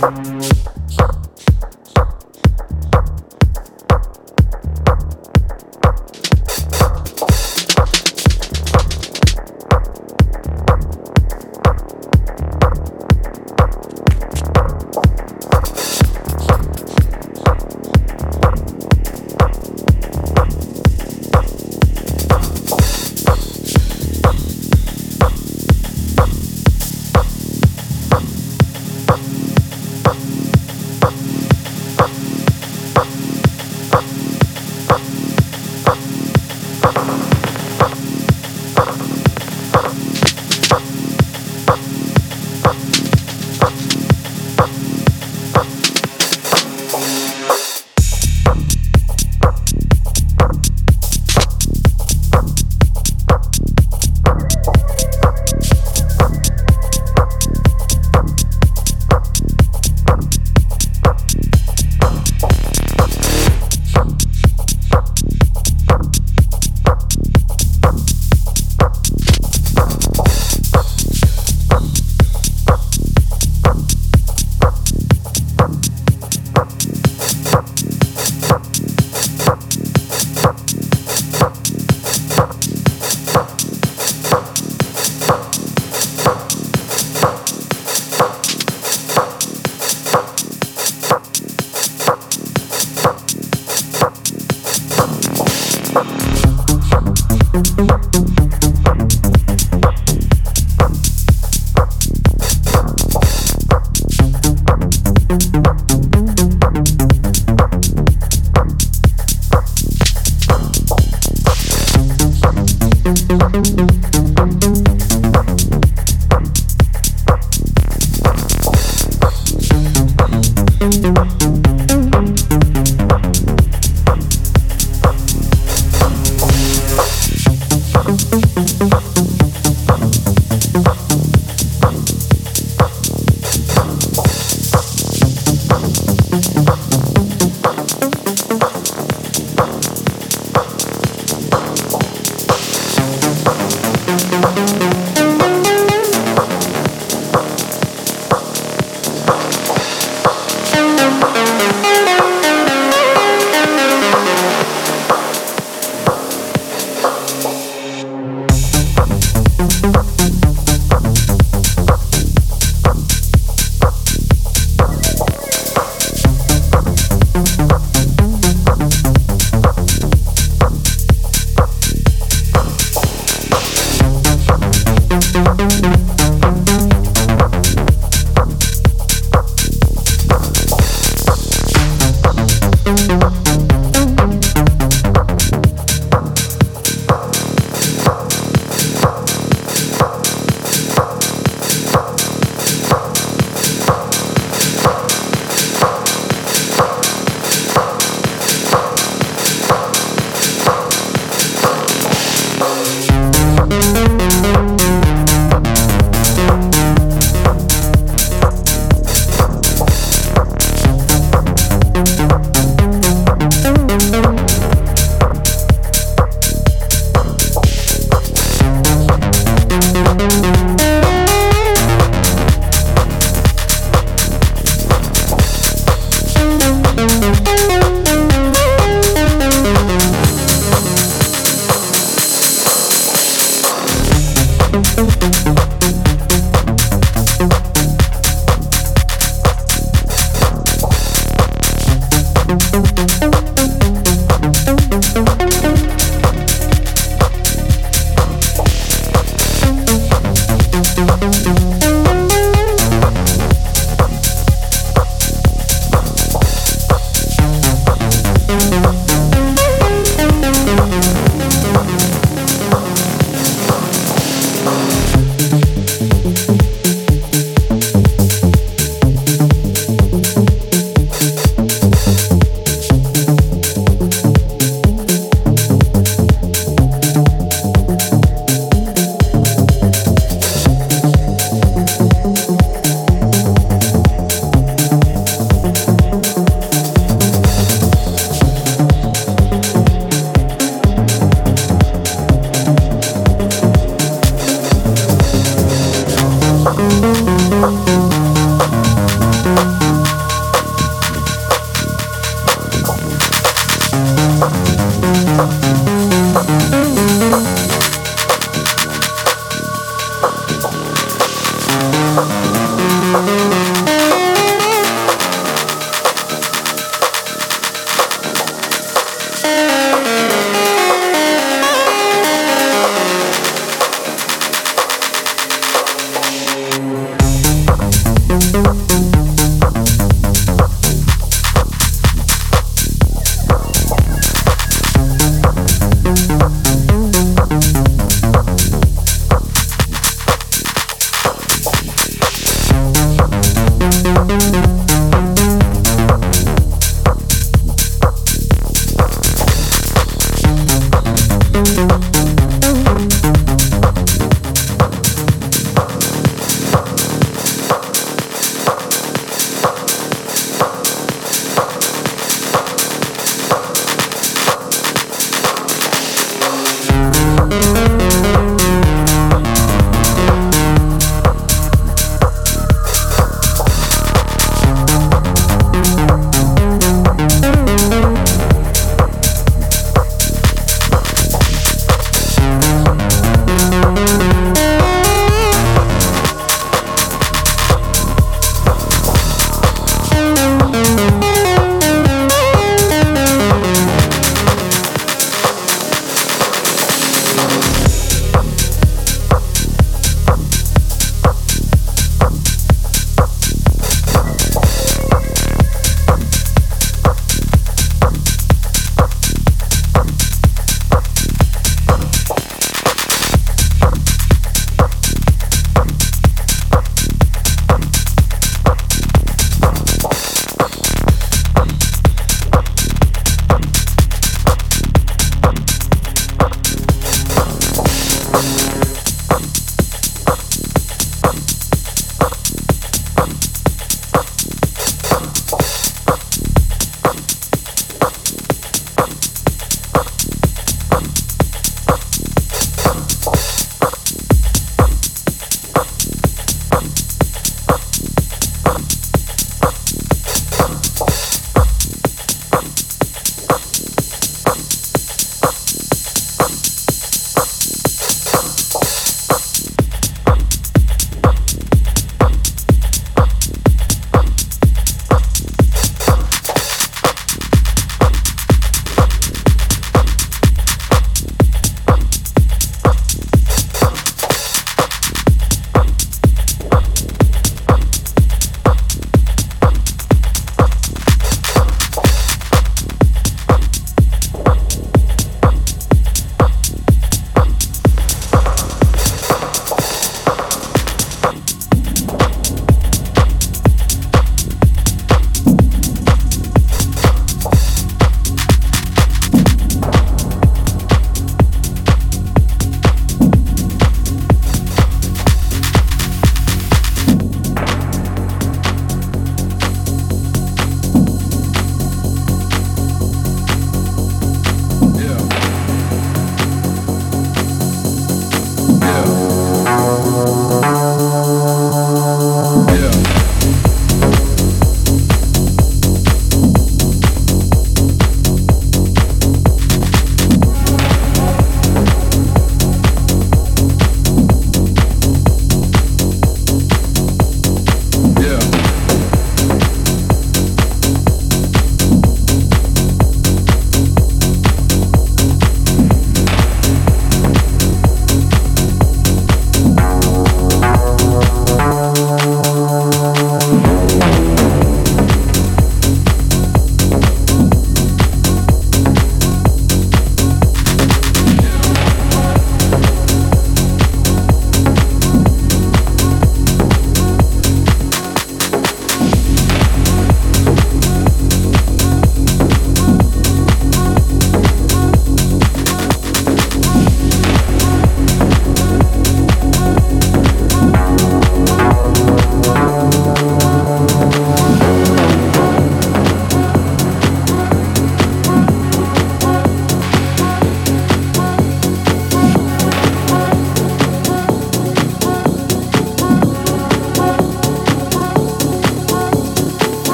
Thank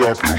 you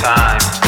time.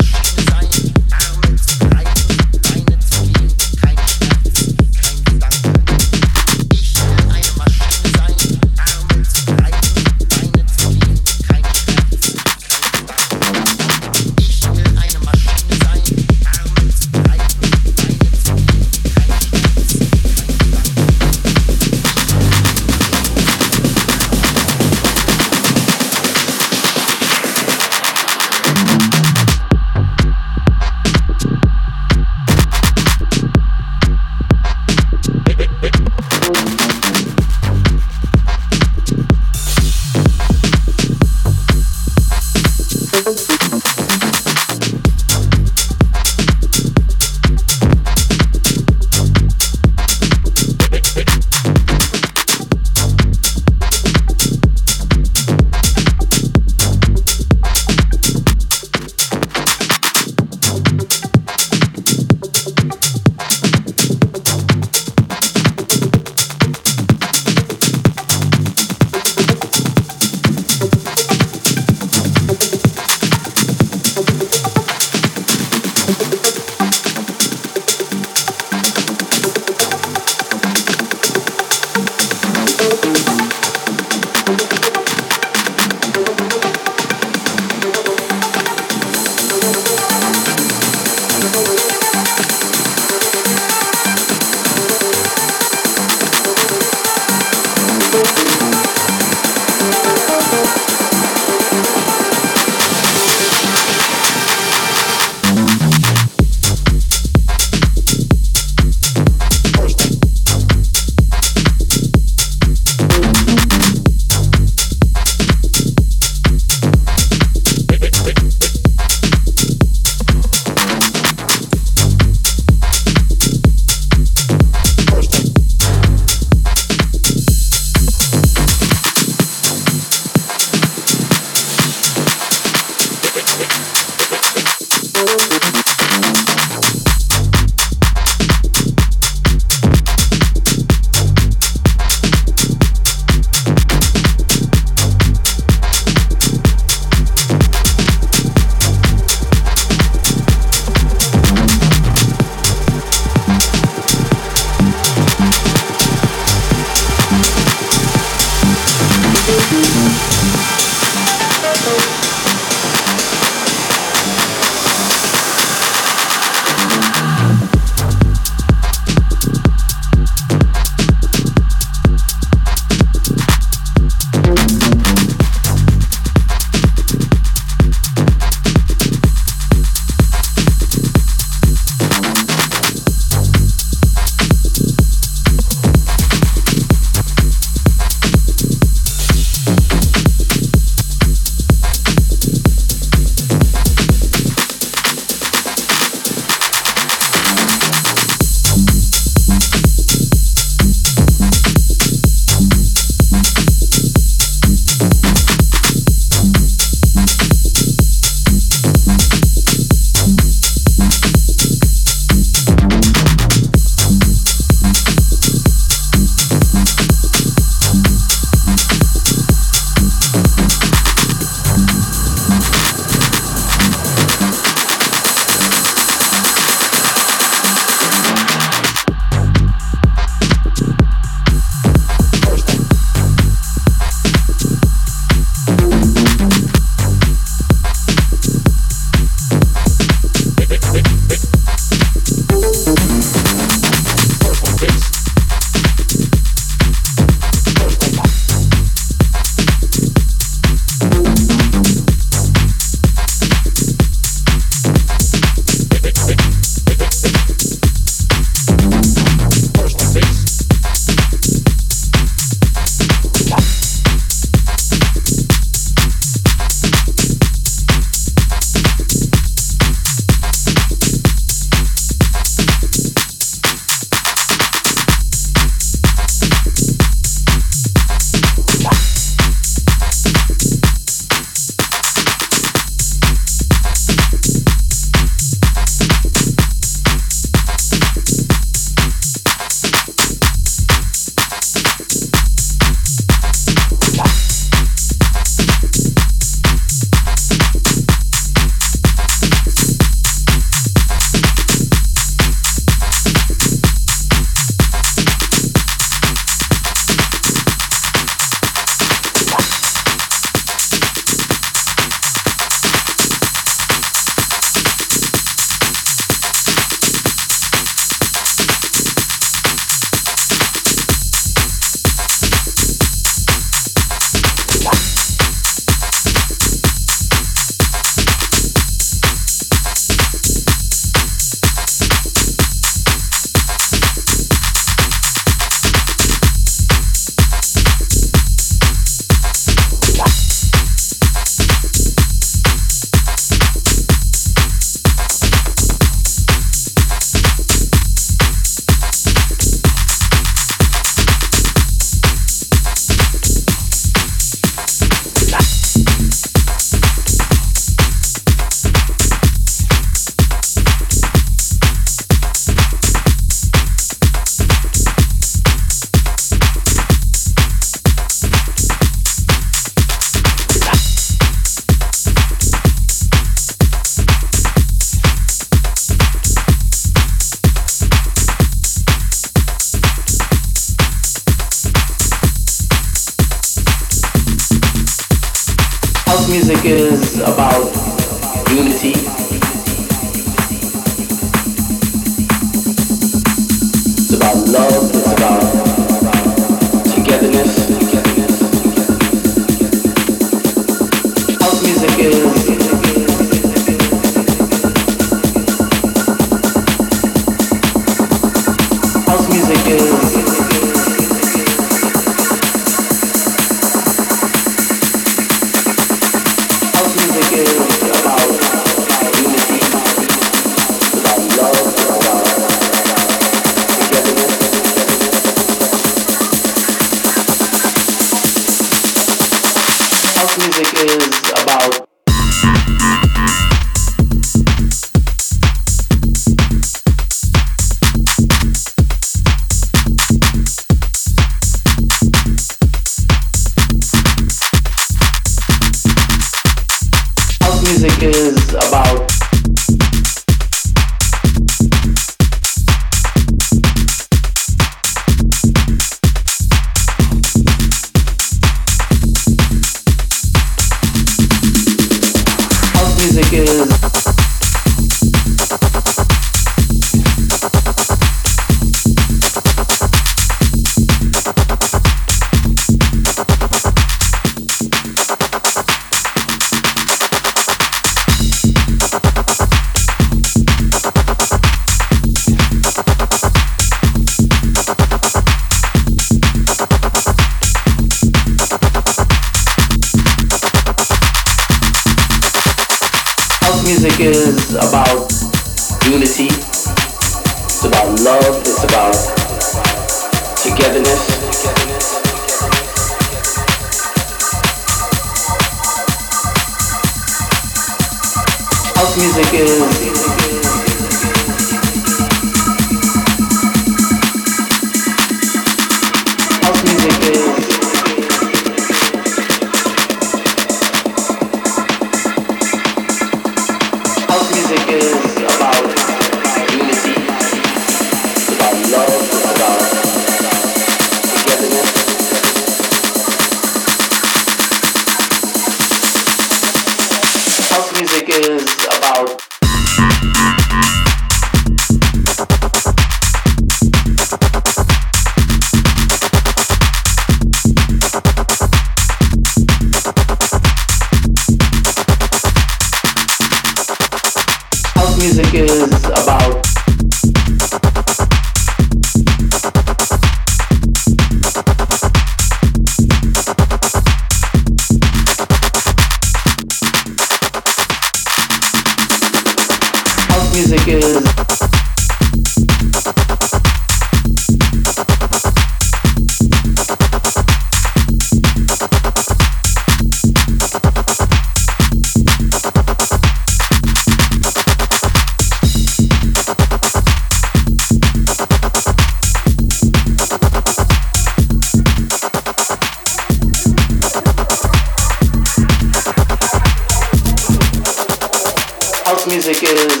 Because